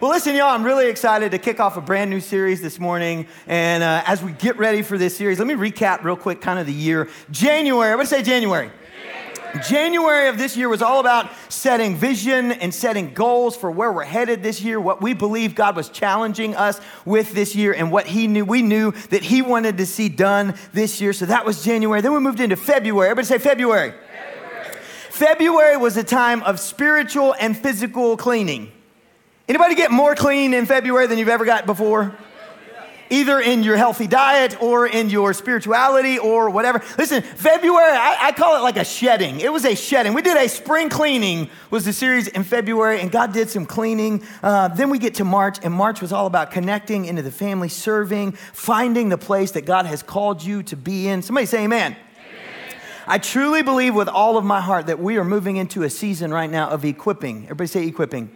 Well, listen, y'all, I'm really excited to kick off a brand new series this morning. And uh, as we get ready for this series, let me recap real quick kind of the year. January, everybody say January. January of this year was all about setting vision and setting goals for where we're headed this year, what we believe God was challenging us with this year, and what He knew we knew that He wanted to see done this year. So that was January. Then we moved into February. Everybody say February. February, February was a time of spiritual and physical cleaning. Anybody get more clean in February than you've ever got before? either in your healthy diet or in your spirituality or whatever. Listen, February, I, I, call it like a shedding. It was a shedding. We did a spring cleaning, was the series in February, and God did some cleaning. Uh, then we get to March, and March was all about connecting into the family, serving, finding the place that God has called you to be in. Somebody say amen. I truly believe with all of my heart that we are moving into a season right now of equipping. Everybody say equipping.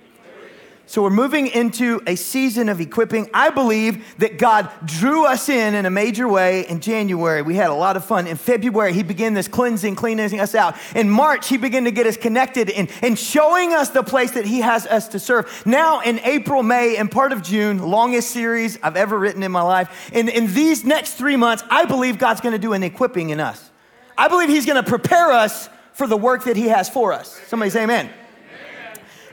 So we're moving into a season of equipping. I believe that God drew us in in a major way in January. We had a lot of fun. In February, He began this cleansing, cleansing us out. In March, He began to get us connected and, and showing us the place that He has us to serve. Now, in April, May, and part of June, longest series I've ever written in my life. In, in these next three months, I believe God's going to do an equipping in us. I believe He's going to prepare us for the work that He has for us. Somebody say amen.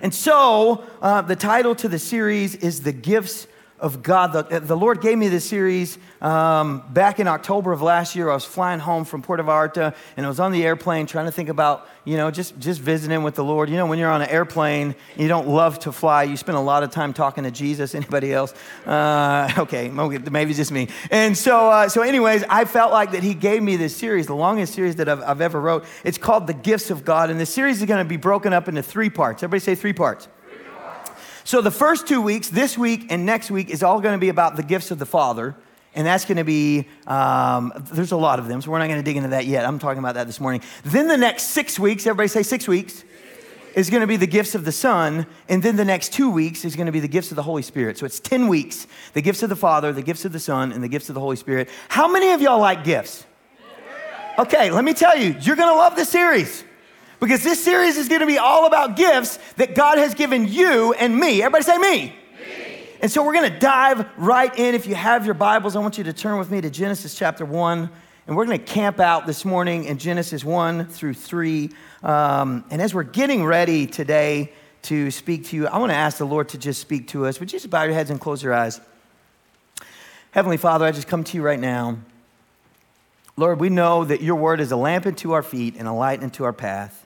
And so, uh, the title to the series is The Gifts of God. The, the Lord gave me this series um, back in October of last year. I was flying home from Puerto Vallarta and I was on the airplane trying to think about, you know, just, just visiting with the Lord. You know, when you're on an airplane, you don't love to fly, you spend a lot of time talking to Jesus. Anybody else? Uh, okay, maybe it's just me. And so, uh, so, anyways, I felt like that He gave me this series, the longest series that I've, I've ever wrote. It's called The Gifts of God. And the series is going to be broken up into three parts. Everybody say three parts. So, the first two weeks, this week and next week, is all going to be about the gifts of the Father. And that's going to be, um, there's a lot of them, so we're not going to dig into that yet. I'm talking about that this morning. Then the next six weeks, everybody say six weeks, is going to be the gifts of the Son. And then the next two weeks is going to be the gifts of the Holy Spirit. So it's 10 weeks the gifts of the Father, the gifts of the Son, and the gifts of the Holy Spirit. How many of y'all like gifts? Okay, let me tell you, you're going to love this series because this series is going to be all about gifts that God has given you and me. Everybody say me. me. And so we're going to dive right in. If you have your Bibles, I want you to turn with me to Genesis chapter 1. And we're going to camp out this morning in Genesis 1 through 3. Um, and as we're getting ready today to speak to you, I want to ask the Lord to just speak to us. Would you just bow your heads and close your eyes? Heavenly Father, I just come to you right now. Lord, we know that your word is a lamp unto our feet and a light unto our path.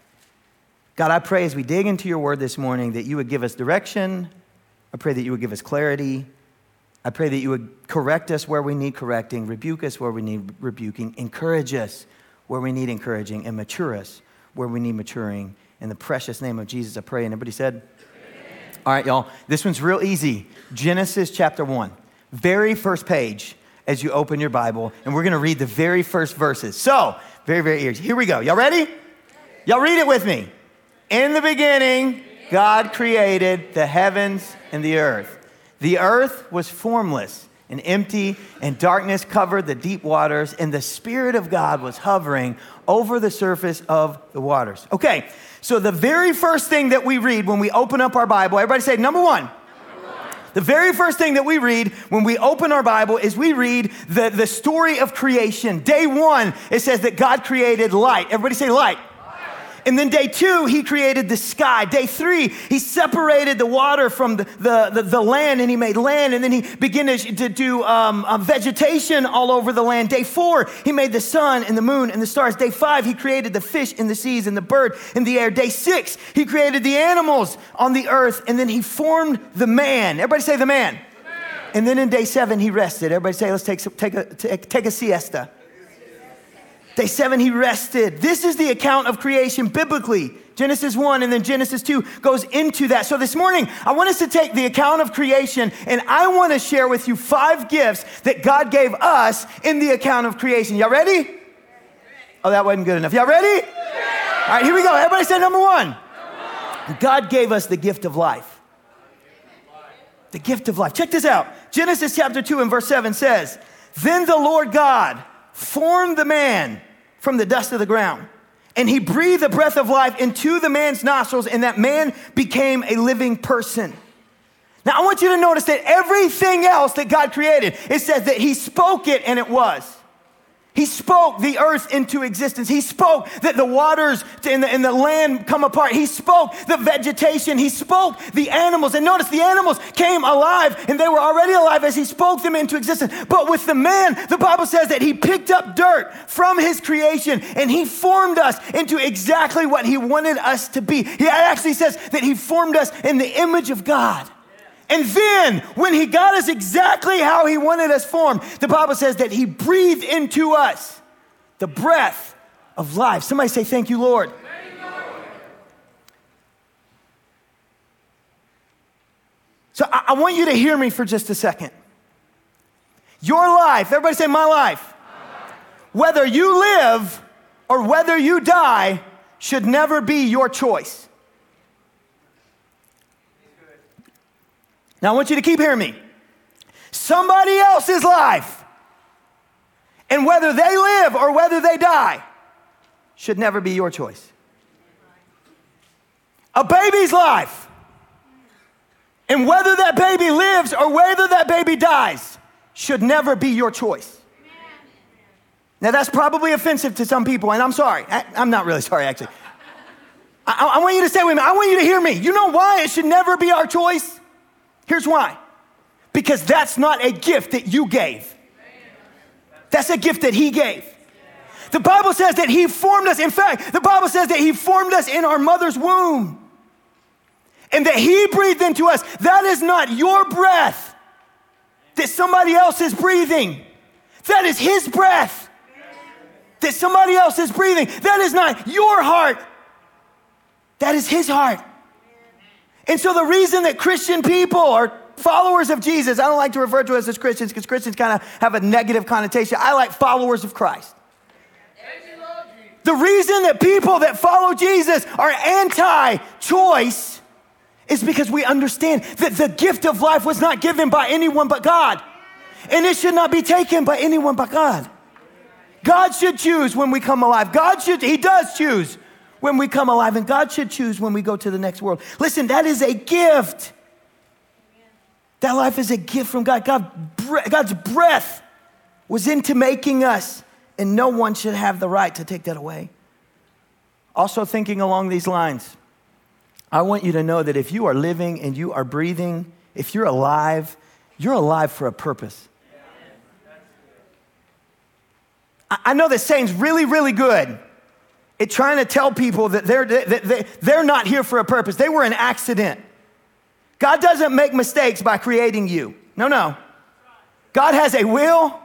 God, I pray as we dig into your word this morning that you would give us direction. I pray that you would give us clarity. I pray that you would correct us where we need correcting, rebuke us where we need rebuking, encourage us where we need encouraging, and mature us where we need maturing. In the precious name of Jesus, I pray. And everybody said, Amen. All right, y'all, this one's real easy. Genesis chapter 1, very first page as you open your Bible, and we're going to read the very first verses. So, very, very easy. Here we go. Y'all ready? Y'all read it with me. In the beginning, God created the heavens and the earth. The earth was formless and empty, and darkness covered the deep waters, and the Spirit of God was hovering over the surface of the waters. Okay, so the very first thing that we read when we open up our Bible, everybody say, number one. The very first thing that we read when we open our Bible is we read the, the story of creation. Day one, it says that God created light. Everybody say light. And then day two, he created the sky. Day three, he separated the water from the, the, the, the land and he made land. And then he began to, to do um, uh, vegetation all over the land. Day four, he made the sun and the moon and the stars. Day five, he created the fish in the seas and the bird in the air. Day six, he created the animals on the earth. And then he formed the man. Everybody say the man. The man. And then in day seven, he rested. Everybody say, let's take, take, a, take, take a siesta. Day seven, he rested. This is the account of creation biblically. Genesis 1 and then Genesis 2 goes into that. So this morning, I want us to take the account of creation and I want to share with you five gifts that God gave us in the account of creation. Y'all ready? Oh, that wasn't good enough. Y'all ready? All right, here we go. Everybody say number one. God gave us the gift of life. The gift of life. Check this out. Genesis chapter 2 and verse 7 says, Then the Lord God formed the man from the dust of the ground. And he breathed the breath of life into the man's nostrils, and that man became a living person. Now, I want you to notice that everything else that God created, it says that He spoke it and it was. He spoke the earth into existence. He spoke that the waters and the, and the, land come apart. He spoke the vegetation. He spoke the animals. And notice the animals came alive and they were already alive as he spoke them into existence. But with the man, the Bible says that he picked up dirt from his creation and he formed us into exactly what he wanted us to be. He actually says that he formed us in the image of God. And then, when he got us exactly how he wanted us formed, the Bible says that he breathed into us the breath of life. Somebody say, Thank you, Lord. So I, I, want you to hear me for just a second. Your life, everybody say, My life. My life. Whether you live or whether you die should never be your choice. Now, I want you to keep hearing me. Somebody else's life, and whether they live or whether they die, should never be your choice. A baby's life, and whether that baby lives or whether that baby dies, should never be your choice. Now, that's probably offensive to some people, and I'm sorry. I, am not really sorry, actually. I, I want you to stay with me. I want you to hear me. You know why it should never be our choice? Here's why because that's not a gift that you gave, that's a gift that He gave. The Bible says that He formed us. In fact, the Bible says that He formed us in our mother's womb and that He breathed into us. That is not your breath that somebody else is breathing, that is His breath that somebody else is breathing. That is not your heart, that is His heart. And so the reason that Christian people are followers of Jesus, I don't like to refer to us as Christians because Christians kind of have a negative connotation. I like followers of Christ. The reason that people that follow Jesus are anti choice is because we understand that the gift of life was not given by anyone but God. And it should not be taken by anyone but God. God should choose when we come alive. God should, He does choose when we come alive, and God should choose when we go to the next world. Listen, that is a gift. That life is a gift from God. God God's breath was into making us, and no one should have the right to take that away. Also, thinking along these lines, I want you to know that if you are living and you are breathing, if you're alive, you're alive for a purpose. I know this saying's really, really good it trying to tell people that they're, that they're not here for a purpose. They were an accident. God doesn't make mistakes by creating you. No, no. God has a will,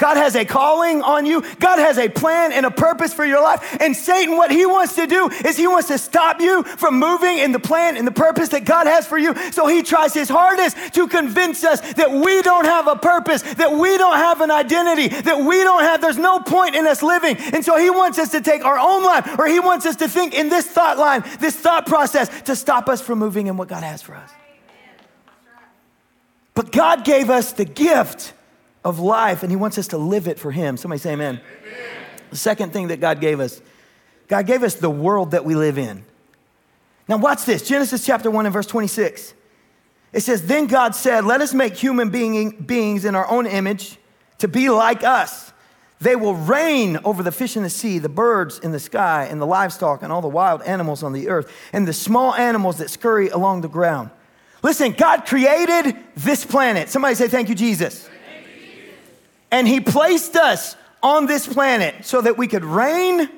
God has a calling on you. God has a plan and a purpose for your life. And Satan, what he wants to do is he wants to stop you from moving in the plan and the purpose that God has for you. So he tries his hardest to convince us that we don't have a purpose, that we don't have an identity, that we don't have, there's no point in us living. And so he wants us to take our own life, or he wants us to think in this thought line, this thought process to stop us from moving in what God has for us. But God gave us the gift of life, and He wants us to live it for Him. Somebody say amen. amen. The second thing that God gave us God gave us the world that we live in. Now, watch this Genesis chapter 1 and verse 26. It says, Then God said, Let us make human being, beings in our own image to be like us. They will reign over the fish in the sea, the birds in the sky, and the livestock, and all the wild animals on the earth, and the small animals that scurry along the ground. Listen, God created this planet. Somebody say, Thank you, Jesus. And He placed us on this planet so that we could reign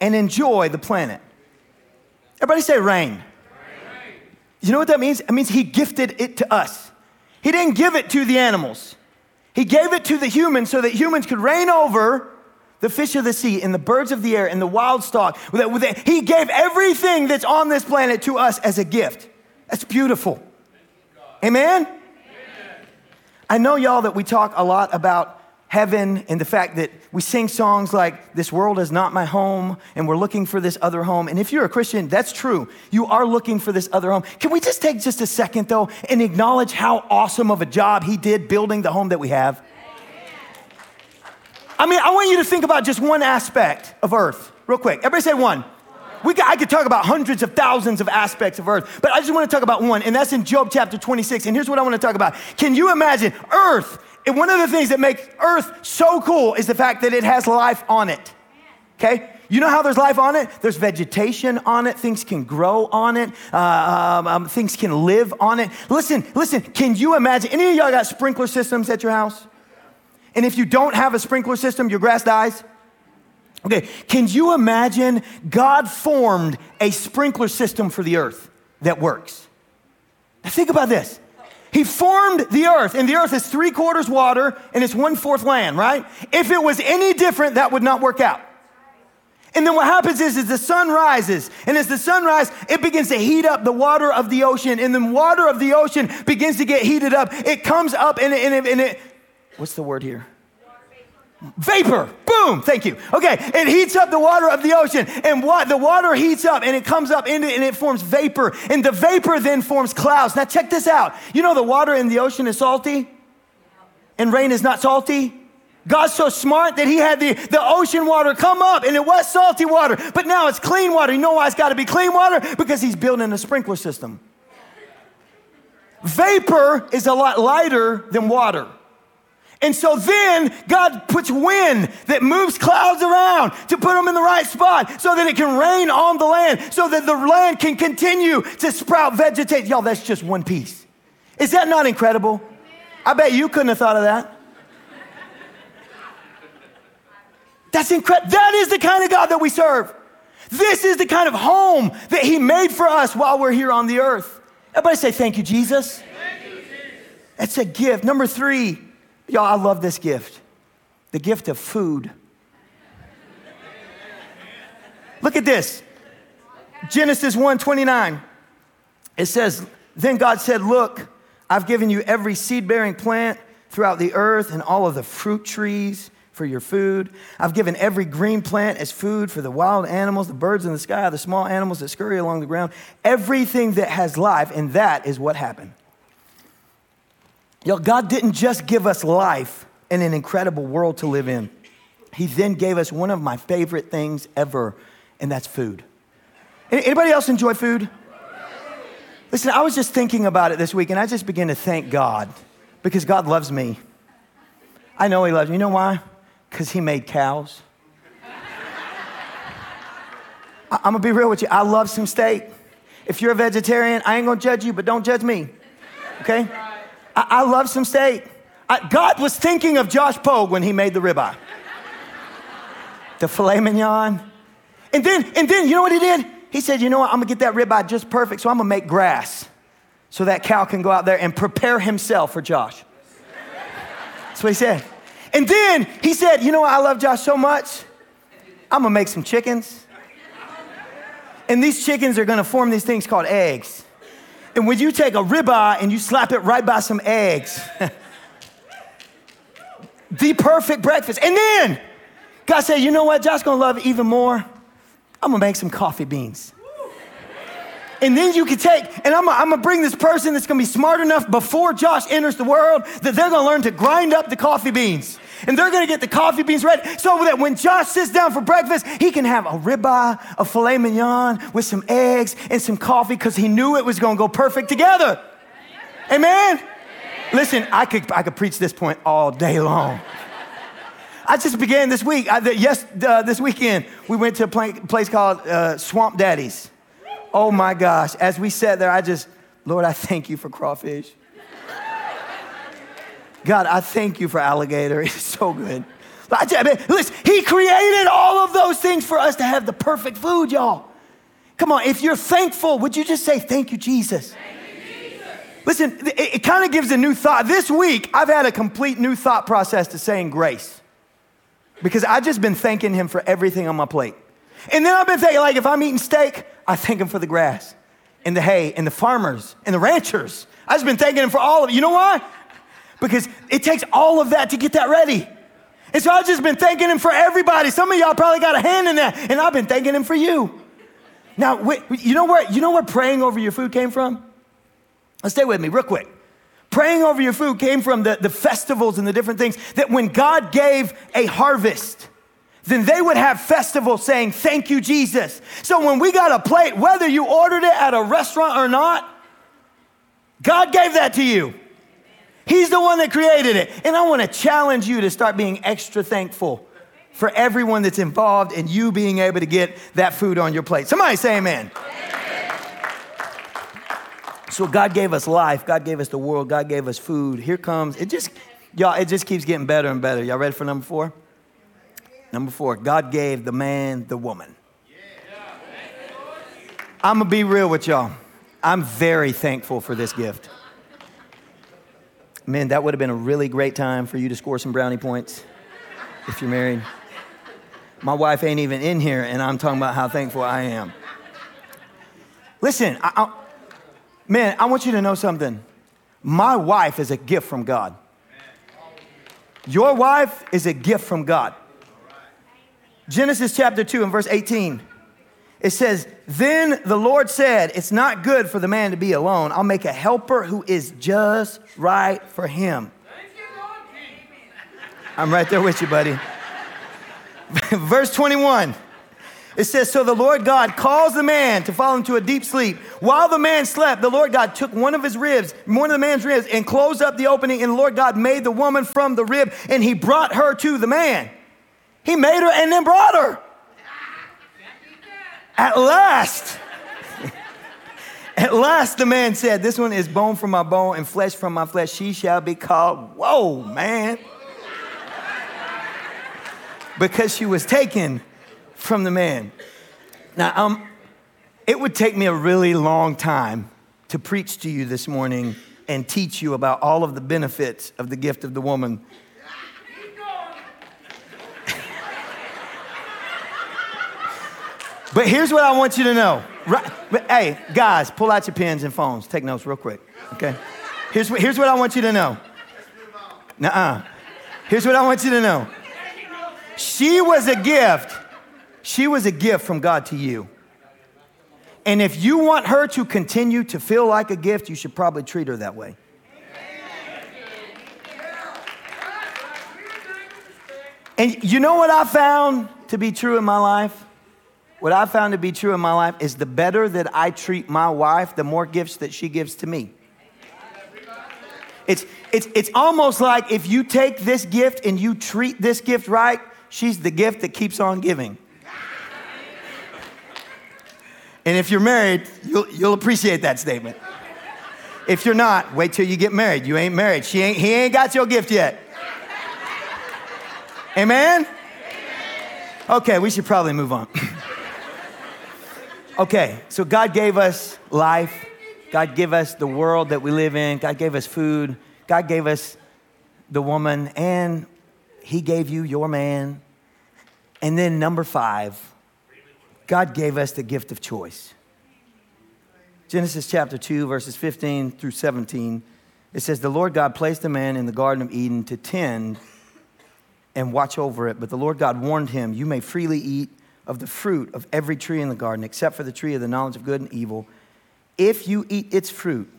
and enjoy the planet. Everybody say reign. You know what that means? It means He gifted it to us. He didn't give it to the animals, He gave it to the humans so that humans could reign over the fish of the sea and the birds of the air and the wild stock. He gave everything that's on this planet to us as a gift. That's beautiful. Amen? I know, y'all, that we talk a lot about heaven and the fact that we sing songs like, This world is not my home, and we're looking for this other home. And if you're a Christian, that's true. You are looking for this other home. Can we just take just a second, though, and acknowledge how awesome of a job he did building the home that we have? I mean, I want you to think about just one aspect of earth, real quick. Everybody say one. We I could talk about hundreds of thousands of aspects of earth, but I just want to talk about one, and that's in Job chapter 26. And here's what I want to talk about. Can you imagine earth? And one of the things that makes earth so cool is the fact that it has life on it. Okay? You know how there's life on it? There's vegetation on it. Things can grow on it. Uh, um, um, things can live on it. Listen, listen, can you imagine? Any of y'all got sprinkler systems at your house? And if you don't have a sprinkler system, your grass dies? Okay, can you imagine God formed a sprinkler system for the earth that works? Now think about this. He formed the earth, and the earth is three quarters water and it's one fourth land, right? If it was any different, that would not work out. And then what happens is, is the sun rises, and as the sun rises, it begins to heat up the water of the ocean, and then water of the ocean begins to get heated up. It comes up, and it, and it, and it what's the word here? Vapor. Boom. Thank you. Okay. It heats up the water of the ocean. And what the water heats up and it comes up into and it forms vapor. And the vapor then forms clouds. Now check this out. You know the water in the ocean is salty? And rain is not salty? God's so smart that he had the, the ocean water come up and it was salty water, but now it's clean water. You know why it's got to be clean water? Because he's building a sprinkler system. Vapor is a lot lighter than water. And so then God puts wind that moves clouds around to put them in the right spot so that it can rain on the land, so that the land can continue to sprout vegetation. Y'all, that's just one piece. Is that not incredible? I bet you couldn't have thought of that. That's incredible. That is the kind of God that we serve. This is the kind of home that He made for us while we're here on the earth. Everybody say, Thank you, Jesus. Thank you, Jesus. That's a gift. Number three, y'all, I love this gift the gift of food. Look at this Genesis 1 29. It says, Then God said, Look, I've given you every seed bearing plant throughout the earth and all of the fruit trees for your food. I've given every green plant as food for the wild animals, the birds in the sky, the small animals that scurry along the ground, everything that has life, and that is what happened. Yo, God didn't just give us life and an incredible world to live in. He then gave us one of my favorite things ever, and that's food. Anybody else enjoy food? Listen, I was just thinking about it this week, and I just began to thank God because God loves me. I know He loves me. You know why? Because he made cows. I, I'm gonna be real with you. I love some steak. If you're a vegetarian, I ain't gonna judge you, but don't judge me. Okay? I, I love some steak. I, God was thinking of Josh Pogue when he made the ribeye, the filet mignon. And then, and then, you know what he did? He said, You know what? I'm gonna get that ribeye just perfect, so I'm gonna make grass so that cow can go out there and prepare himself for Josh. That's what he said. And then he said, You know what? I love Josh so much. I'm gonna make some chickens. And these chickens are gonna form these things called eggs. And when you take a ribeye and you slap it right by some eggs, the perfect breakfast. And then God said, You know what? Josh's gonna love it even more. I'm gonna make some coffee beans. And then you can take, and I'm, I'm gonna bring this person that's gonna be smart enough before Josh enters the world that they're gonna learn to grind up the coffee beans and they're gonna get the coffee beans ready so that when Josh sits down for breakfast, he can have a ribeye, a filet mignon with some eggs and some coffee because he knew it was gonna go perfect together. Amen? Listen, I could, I could preach this point all day long. I just began this week. I, the, yes, uh, this weekend we went to a place called uh, Swamp Daddies. Oh my gosh! As we sat there, I just, Lord, I thank you for crawfish. God, I thank you for alligator. It's so good. I mean, listen, he created all of those things for us to have the perfect food, y'all. Come on, if you're thankful, would you just say, Thank you, Jesus? Thank you, Jesus. Listen, it, it kind of gives a new thought. This week, I've had a complete new thought process to saying grace because I've just been thanking Him for everything on my plate. And then I've been thinking, like, if I'm eating steak, I thank Him for the grass and the hay and the farmers and the ranchers. I've just been thanking Him for all of it. You know why? Because it takes all of that to get that ready. And so I've just been thanking him for everybody. Some of y'all probably got a hand in that, and I've been thanking him for you. Now, you know where you know where praying over your food came from? Stay with me real quick. Praying over your food came from the, the festivals and the different things that when God gave a harvest, then they would have festivals saying, Thank you, Jesus. So when we got a plate, whether you ordered it at a restaurant or not, God gave that to you. He's the one that created it. And I want to challenge you to start being extra thankful for everyone that's involved in you being able to get that food on your plate. Somebody say amen. So God gave us life, God gave us the world, God gave us food. Here comes, it just, y'all, it just keeps getting better and better. Y'all ready for number four? Number four, God gave the man the woman. I'm gonna be real with y'all. I'm very thankful for this gift. Man, that would have been a really great time for you to score some brownie points if you're married. My wife ain't even in here, and I'm talking about how thankful I am. Listen, I, I, man, I want you to know something. My wife is a gift from God. Your wife is a gift from God. Genesis chapter 2 and verse 18. It says, Then the Lord said, It's not good for the man to be alone. I'll make a helper who is just right for him. I'm right there with you, buddy. verse 21. It says, So the Lord God calls the man to fall into a deep sleep. While the man slept, the Lord God took one of his ribs, one of the man's ribs, and closed up the opening. And the Lord God made the woman from the rib, and he brought her to the man. He made her and then brought her. At last, at last, the man said, This one is bone from my bone and flesh from my flesh. She shall be called, whoa, man. because she was taken from the man. Now, um, it would take me a really long time to preach to you this morning and teach you about all of the benefits of the gift of the woman But here's what I want you to know. Right, but hey, guys, pull out your pens and phones. Take notes real quick, okay? Here's what, here's what I want you to know. Nuh-uh. Here's what I want you to know. She was a gift. She was a gift from God to you. And if you want her to continue to feel like a gift, you should probably treat her that way. And you know what I found to be true in my life? What I found to be true in my life is the better that I treat my wife, the more gifts that she gives to me. It's, it's, it's almost like if you take this gift and you treat this gift right, she's the gift that keeps on giving. And if you're married, you'll, you'll appreciate that statement. If you're not, wait till you get married. You ain't married. She ain't, he ain't got your gift yet. Amen? Okay, we should probably move on. Okay, so God gave us life. God gave us the world that we live in. God gave us food. God gave us the woman, and He gave you your man. And then, number five, God gave us the gift of choice. Genesis chapter 2, verses 15 through 17, it says, The Lord God placed a man in the Garden of Eden to tend and watch over it. But the Lord God warned him, You may freely eat of the fruit of every tree in the garden, except for the tree of the knowledge of good and evil. If you eat its fruit,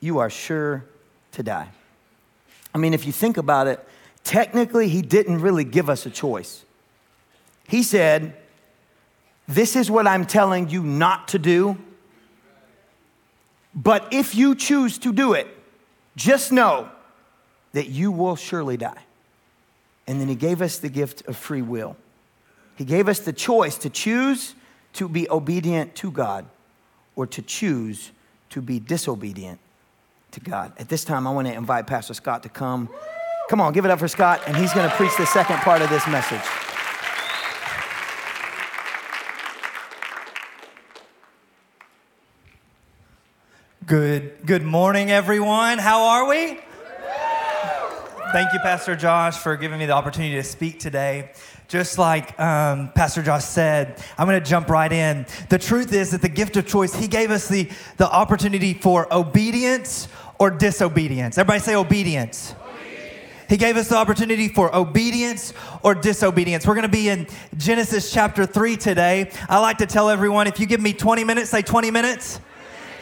you are sure to die. I mean, if you think about it, technically, he didn't really give us a choice. He said, This is what I'm telling you not to do. But if you choose to do it, just know that you will surely die. And then he gave us the gift of free will. He gave us the choice to choose to be obedient to God or to choose to be disobedient to God. At this time, I want to invite Pastor Scott to come. Come on, give it up for Scott, and he's going to preach the second part of this message. Good, good morning, everyone. How are we? Thank you, Pastor Josh, for giving me the opportunity to speak today just like um, Pastor Josh said, I'm going to jump right in. The truth is that the gift of choice, he gave us the, the opportunity for obedience or disobedience. Everybody say obedience. He gave us the opportunity for obedience or disobedience. We're going to be in Genesis chapter 3 today. I like to tell everyone if you give me 20 minutes, say 20 minutes.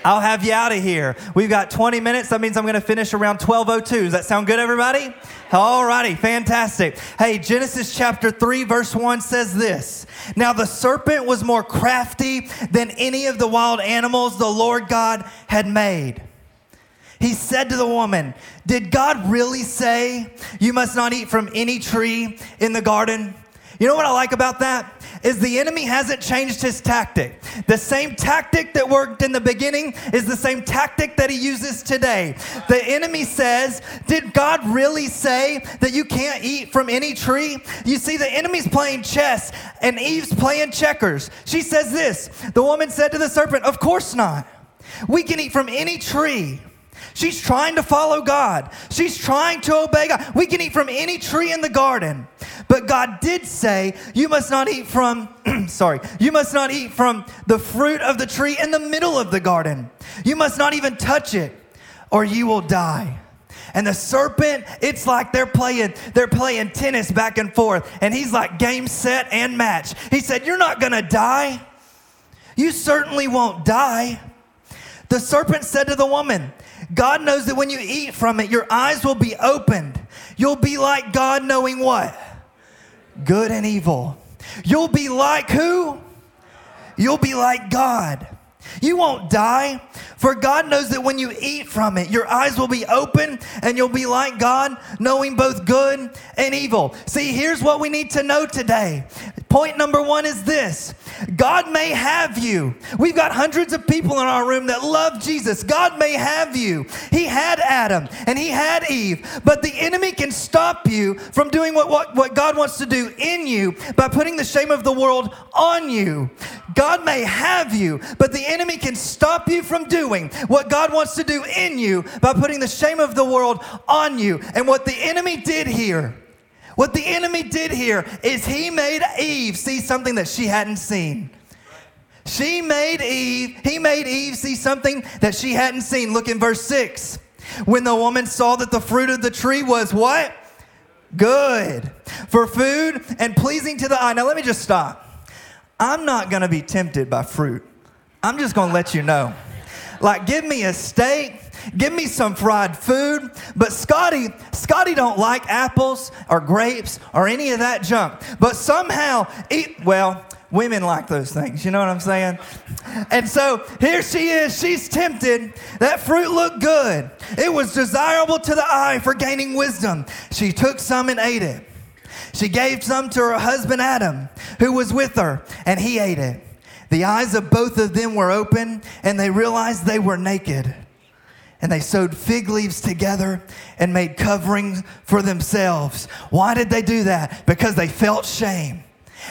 I'll have you out of here. We've got 20 minutes. That means I'm going to finish around 12:02. Does that sound good, everybody? All righty, fantastic. Hey, Genesis chapter 3, verse 1 says this Now the serpent was more crafty than any of the wild animals the Lord God had made. He said to the woman, Did God really say you must not eat from any tree in the garden? You know what I like about that? Is the enemy hasn't changed his tactic. The same tactic that worked in the beginning is the same tactic that he uses today. The enemy says, Did God really say that you can't eat from any tree? You see, the enemy's playing chess and Eve's playing checkers. She says this The woman said to the serpent, Of course not. We can eat from any tree. She's trying to follow God. She's trying to obey God. We can eat from any tree in the garden. But God did say, You must not eat from, sorry, you must not eat from the fruit of the tree in the middle of the garden. You must not even touch it, or you will die. And the serpent, it's like they're playing, they're playing tennis back and forth. And he's like game, set, and match. He said, You're not gonna die. You certainly won't die. The serpent said to the woman, God knows that when you eat from it, your eyes will be opened. You'll be like God, knowing what? Good and evil. You'll be like who? You'll be like God. You won't die, for God knows that when you eat from it, your eyes will be open and you'll be like God, knowing both good and evil. See, here's what we need to know today. Point number one is this God may have you. We've got hundreds of people in our room that love Jesus. God may have you. He had Adam and he had Eve, but the enemy can stop you from doing what, what, what God wants to do in you by putting the shame of the world on you. God may have you, but the enemy can stop you from doing what God wants to do in you by putting the shame of the world on you. And what the enemy did here, what the enemy did here is he made Eve see something that she hadn't seen. She made Eve, he made Eve see something that she hadn't seen. Look in verse 6. When the woman saw that the fruit of the tree was what? Good for food and pleasing to the eye. Now, let me just stop. I'm not going to be tempted by fruit. I'm just going to let you know. Like, give me a steak, give me some fried food. But Scotty, Scotty don't like apples or grapes or any of that junk. But somehow, eat well. Women like those things, you know what I'm saying? And so here she is, she's tempted. That fruit looked good. It was desirable to the eye for gaining wisdom. She took some and ate it. She gave some to her husband Adam, who was with her, and he ate it. The eyes of both of them were open, and they realized they were naked. And they sewed fig leaves together and made coverings for themselves. Why did they do that? Because they felt shame.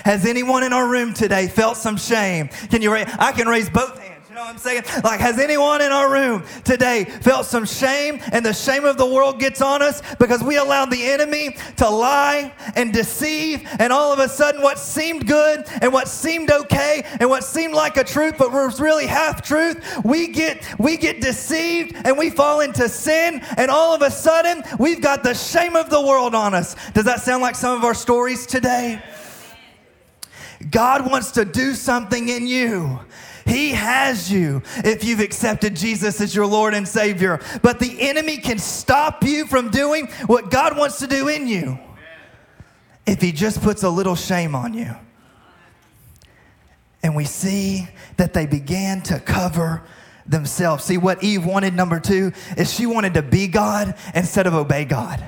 Has anyone in our room today felt some shame? Can you? I can raise both hands know what I'm saying? Like, has anyone in our room today felt some shame and the shame of the world gets on us because we allowed the enemy to lie and deceive, and all of a sudden, what seemed good and what seemed okay and what seemed like a truth but was really half truth, we get we get deceived and we fall into sin, and all of a sudden, we've got the shame of the world on us. Does that sound like some of our stories today? God wants to do something in you. He has you if you've accepted Jesus as your Lord and Savior. But the enemy can stop you from doing what God wants to do in you if he just puts a little shame on you. And we see that they began to cover themselves. See, what Eve wanted, number two, is she wanted to be God instead of obey God.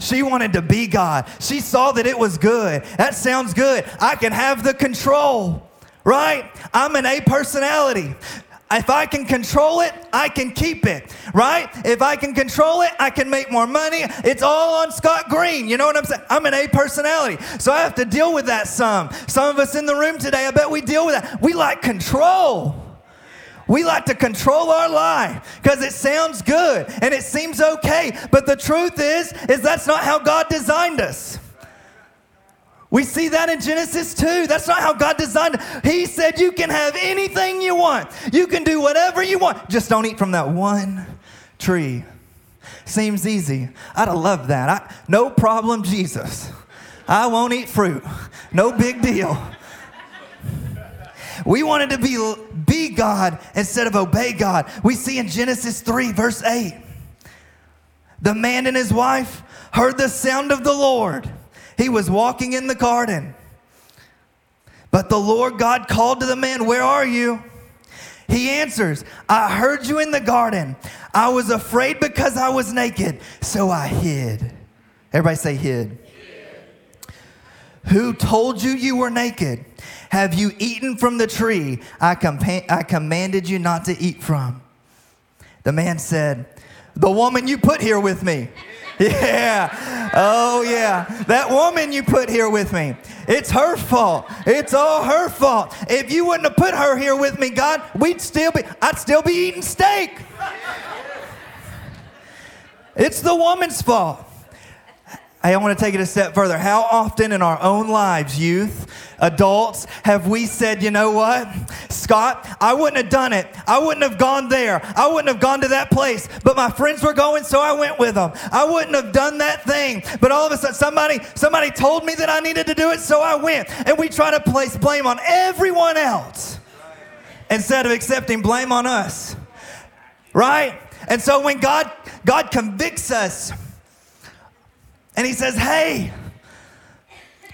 She wanted to be God. She saw that it was good. That sounds good. I can have the control right? I'm an A personality. If I can control it, I can keep it, right? If I can control it, I can make more money. It's all on Scott Green. You know what I'm saying? I'm an A personality. So I have to deal with that some. Some of us in the room today, I bet we deal with that. We like control. We like to control our life because it sounds good and it seems okay. But the truth is, is that's not how God designed us. We see that in Genesis 2. That's not how God designed it. He said, You can have anything you want, you can do whatever you want. Just don't eat from that one tree. Seems easy. I'd have loved that. I, no problem, Jesus. I won't eat fruit. No big deal. We wanted to be, be God instead of obey God. We see in Genesis 3, verse 8, the man and his wife heard the sound of the Lord. He was walking in the garden. But the Lord God called to the man, Where are you? He answers, I heard you in the garden. I was afraid because I was naked, so I hid. Everybody say, hid. Who told you you were naked? Have you eaten from the tree I, compa- I commanded you not to eat from? The man said, The woman you put here with me. Yeah. Oh, yeah. That woman you put here with me. It's her fault. It's all her fault. If you wouldn't have put her here with me, God, we'd still be, I'd still be eating steak. It's the woman's fault. Hey, I want to take it a step further. How often in our own lives, youth, adults, have we said, you know what, Scott, I wouldn't have done it. I wouldn't have gone there. I wouldn't have gone to that place. But my friends were going, so I went with them. I wouldn't have done that thing. But all of a sudden, somebody, somebody told me that I needed to do it, so I went. And we try to place blame on everyone else instead of accepting blame on us. Right? And so when God God convicts us, and he says, Hey,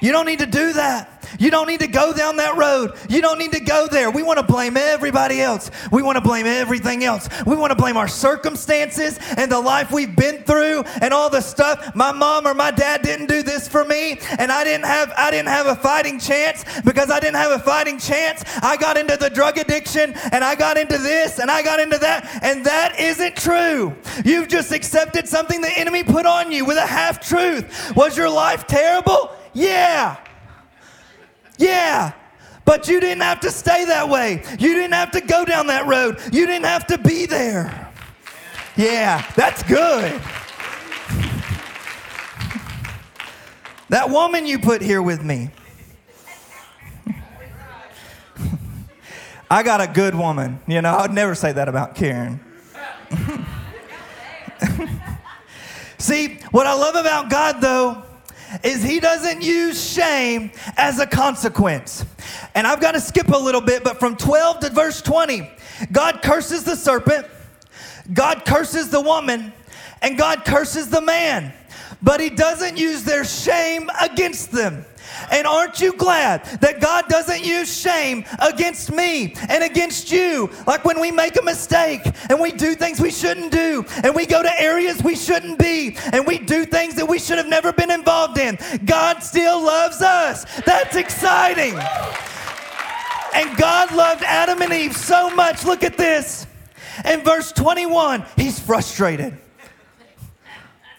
you don't need to do that. You don't need to go down that road. You don't need to go there. We want to blame everybody else. We want to blame everything else. We want to blame our circumstances and the life we've been through and all the stuff. My mom or my dad didn't do this for me and I didn't have I didn't have a fighting chance because I didn't have a fighting chance. I got into the drug addiction and I got into this and I got into that and that isn't true. You've just accepted something the enemy put on you with a half truth. Was your life terrible? Yeah. Yeah. But you didn't have to stay that way. You didn't have to go down that road. You didn't have to be there. Yeah, that's good. That woman you put here with me. I got a good woman. You know, I'd never say that about Karen. See, what I love about God, though, is he doesn't use shame as a consequence. And I've got to skip a little bit, but from 12 to verse 20, God curses the serpent, God curses the woman, and God curses the man. But he doesn't use their shame against them. And aren't you glad that God doesn't use shame against me and against you? Like when we make a mistake and we do things we shouldn't do and we go to areas we shouldn't be and we do things that we should have never been involved in. God still loves us. That's exciting. And God loved Adam and Eve so much. Look at this. In verse 21, he's frustrated.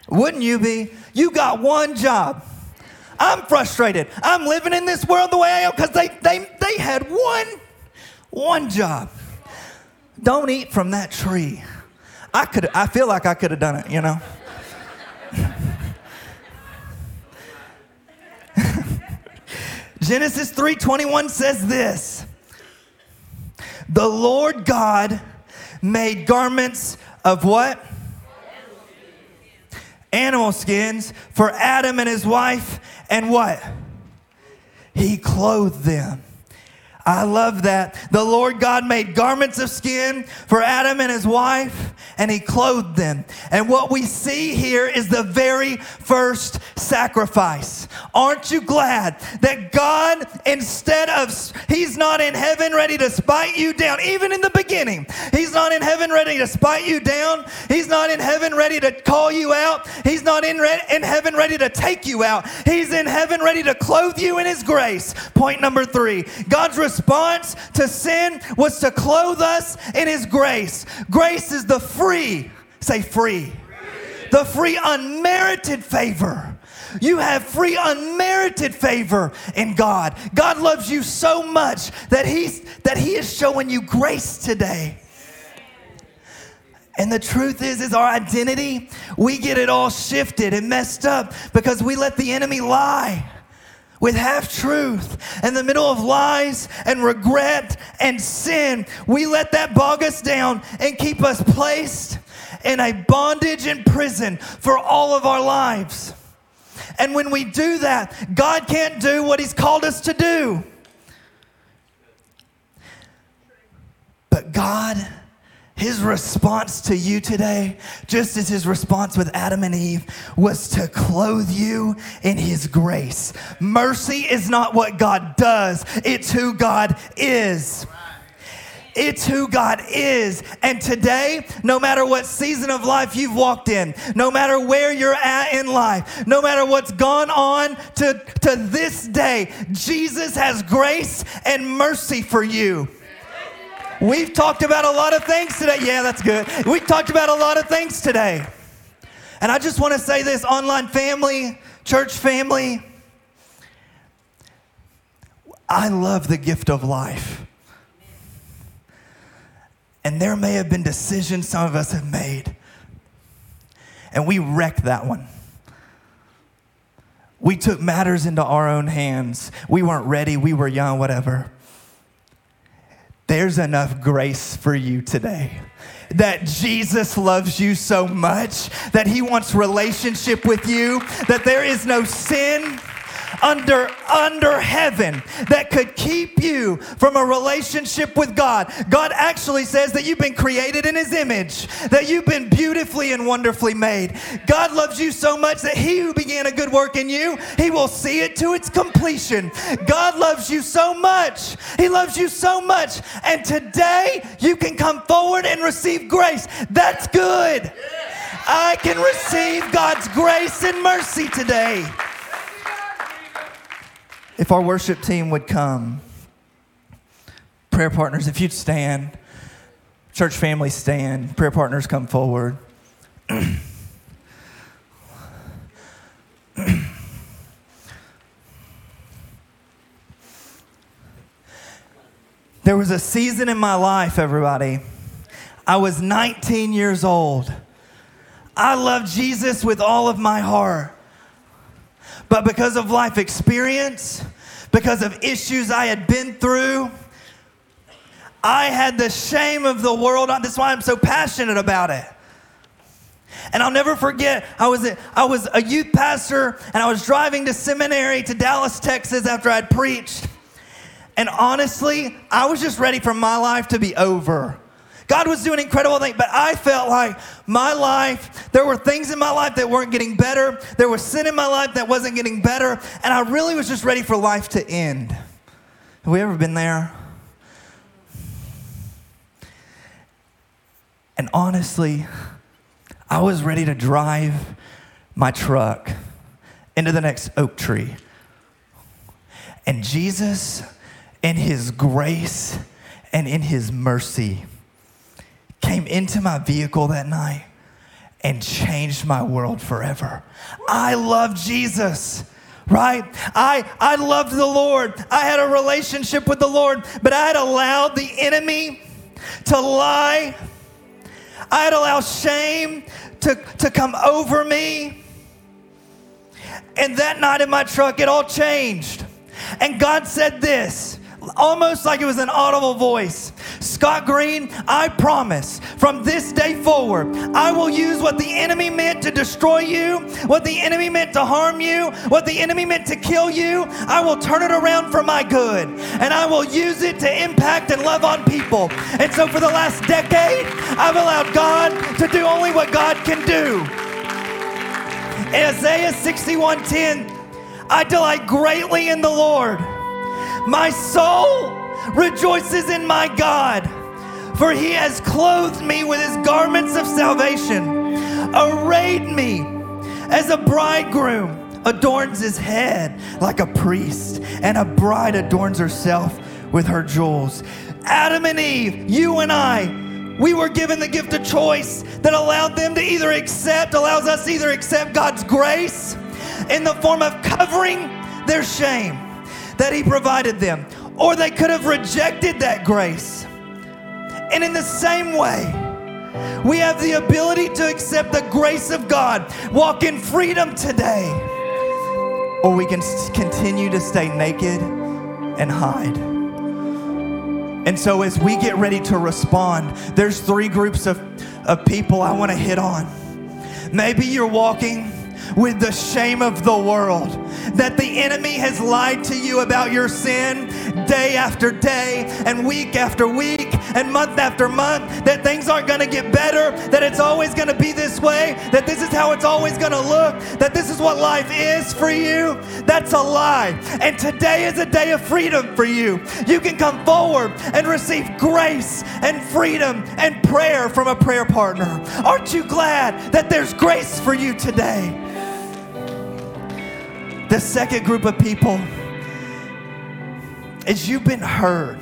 Wouldn't you be? You got one job. I'm frustrated. I'm living in this world the way I am because they, they, they had one, one job. Don't eat from that tree. I could I feel like I could have done it, you know. Genesis 3:21 says this. The Lord God made garments of what? Animal skins for Adam and his wife and what? He clothed them. I love that. The Lord God made garments of skin for Adam and his wife, and he clothed them. And what we see here is the very first sacrifice. Aren't you glad that God, instead of, he's not in heaven ready to spite you down, even in the beginning, he's not in heaven ready to spite you down. He's not in heaven ready to call you out. He's not in, re- in heaven ready to take you out. He's in heaven ready to clothe you in his grace. Point number three God's response to sin was to clothe us in His grace. Grace is the free, say free, the free unmerited favor. You have free unmerited favor in God. God loves you so much that He's that He is showing you grace today. And the truth is, is our identity, we get it all shifted and messed up because we let the enemy lie with half truth in the middle of lies and regret and sin. We let that bog us down and keep us placed in a bondage and prison for all of our lives. And when we do that, God can't do what He's called us to do. But God, his response to you today, just as his response with Adam and Eve, was to clothe you in his grace. Mercy is not what God does, it's who God is. It's who God is. And today, no matter what season of life you've walked in, no matter where you're at in life, no matter what's gone on to, to this day, Jesus has grace and mercy for you. We've talked about a lot of things today. Yeah, that's good. We've talked about a lot of things today. And I just want to say this online family, church family, I love the gift of life. And there may have been decisions some of us have made, and we wrecked that one. We took matters into our own hands. We weren't ready, we were young, whatever. There's enough grace for you today. That Jesus loves you so much, that he wants relationship with you, that there is no sin under under heaven that could keep you from a relationship with God. God actually says that you've been created in his image, that you've been beautifully and wonderfully made. God loves you so much that he who began a good work in you, he will see it to its completion. God loves you so much. He loves you so much. And today you can come forward and receive grace. That's good. I can receive God's grace and mercy today if our worship team would come, prayer partners, if you'd stand, church family stand, prayer partners come forward. there was a season in my life, everybody. I was 19 years old. I loved Jesus with all of my heart. But because of life experience, because of issues I had been through, I had the shame of the world. That's why I'm so passionate about it. And I'll never forget, I was, a, I was a youth pastor and I was driving to seminary to Dallas, Texas after I'd preached. And honestly, I was just ready for my life to be over. God was doing incredible things, but I felt like my life, there were things in my life that weren't getting better. There was sin in my life that wasn't getting better. And I really was just ready for life to end. Have we ever been there? And honestly, I was ready to drive my truck into the next oak tree. And Jesus, in his grace and in his mercy, came into my vehicle that night and changed my world forever. I love Jesus right? I, I loved the Lord. I had a relationship with the Lord, but I had allowed the enemy to lie. I had allowed shame to, to come over me. And that night in my truck, it all changed. And God said this almost like it was an audible voice. Scott Green, I promise from this day forward, I will use what the enemy meant to destroy you, what the enemy meant to harm you, what the enemy meant to kill you. I will turn it around for my good and I will use it to impact and love on people. And so for the last decade, I've allowed God to do only what God can do. Isaiah 61:10, I delight greatly in the Lord. My soul rejoices in my God, for he has clothed me with his garments of salvation, arrayed me as a bridegroom adorns his head like a priest, and a bride adorns herself with her jewels. Adam and Eve, you and I, we were given the gift of choice that allowed them to either accept, allows us either accept God's grace in the form of covering their shame that He provided them, or they could have rejected that grace. And in the same way, we have the ability to accept the grace of God, walk in freedom today, or we can continue to stay naked and hide. And so, as we get ready to respond, there's three groups of, of people I want to hit on. Maybe you're walking with the shame of the world. That the enemy has lied to you about your sin day after day and week after week and month after month that things aren't going to get better, that it's always going to be this way, that this is how it's always going to look, that this is what life is for you, that's a lie. And today is a day of freedom for you. You can come forward and receive grace and freedom and prayer from a prayer partner. Aren't you glad that there's grace for you today? The second group of people is you've been hurt.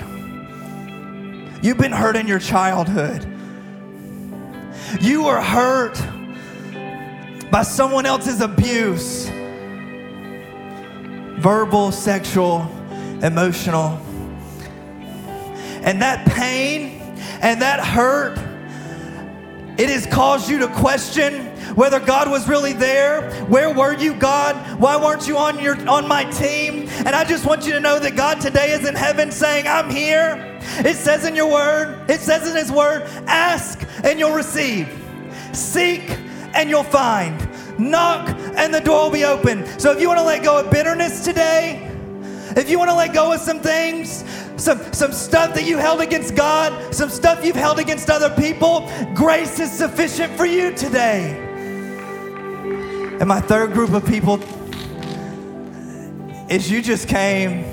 You've been hurt in your childhood. You were hurt by someone else's abuse verbal, sexual, emotional. And that pain and that hurt, it has caused you to question whether God was really there. Where were you, God? Why weren't you on your on my team? And I just want you to know that God today is in heaven saying, I'm here. It says in your word, it says in his word, ask and you'll receive. Seek and you'll find. Knock and the door will be open. So if you want to let go of bitterness today, if you want to let go of some things, some, some stuff that you held against God, some stuff you've held against other people, grace is sufficient for you today. And my third group of people is you just came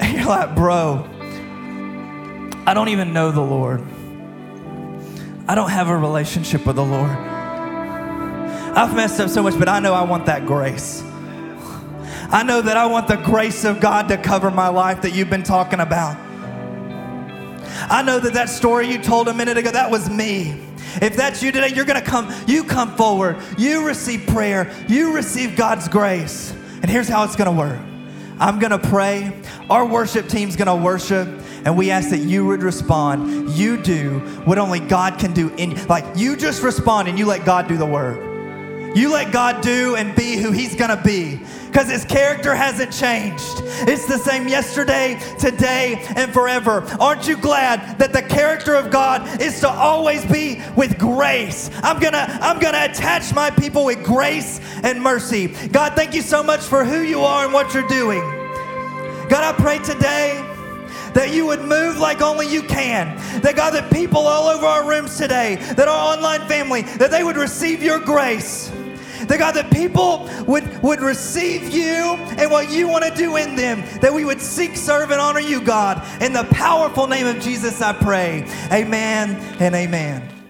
and you're like, bro, I don't even know the Lord. I don't have a relationship with the Lord. I've messed up so much, but I know I want that grace. I know that I want the grace of God to cover my life that you've been talking about. I know that that story you told a minute ago, that was me. If that's you today, you're going to come, you come forward, you receive prayer, you receive God's grace. And here's how it's going to work I'm going to pray, our worship team's going to worship, and we ask that you would respond. You do what only God can do in like you just respond and you let God do the work. You let God do and be who He's gonna be because His character hasn't changed. It's the same yesterday, today, and forever. Aren't you glad that the character of God is to always be with grace? I'm gonna, I'm gonna attach my people with grace and mercy. God, thank you so much for who you are and what you're doing. God, I pray today that you would move like only you can. That God, that people all over our rooms today, that our online family, that they would receive your grace. That God, that people would, would receive you and what you want to do in them. That we would seek, serve, and honor you, God. In the powerful name of Jesus, I pray. Amen and amen.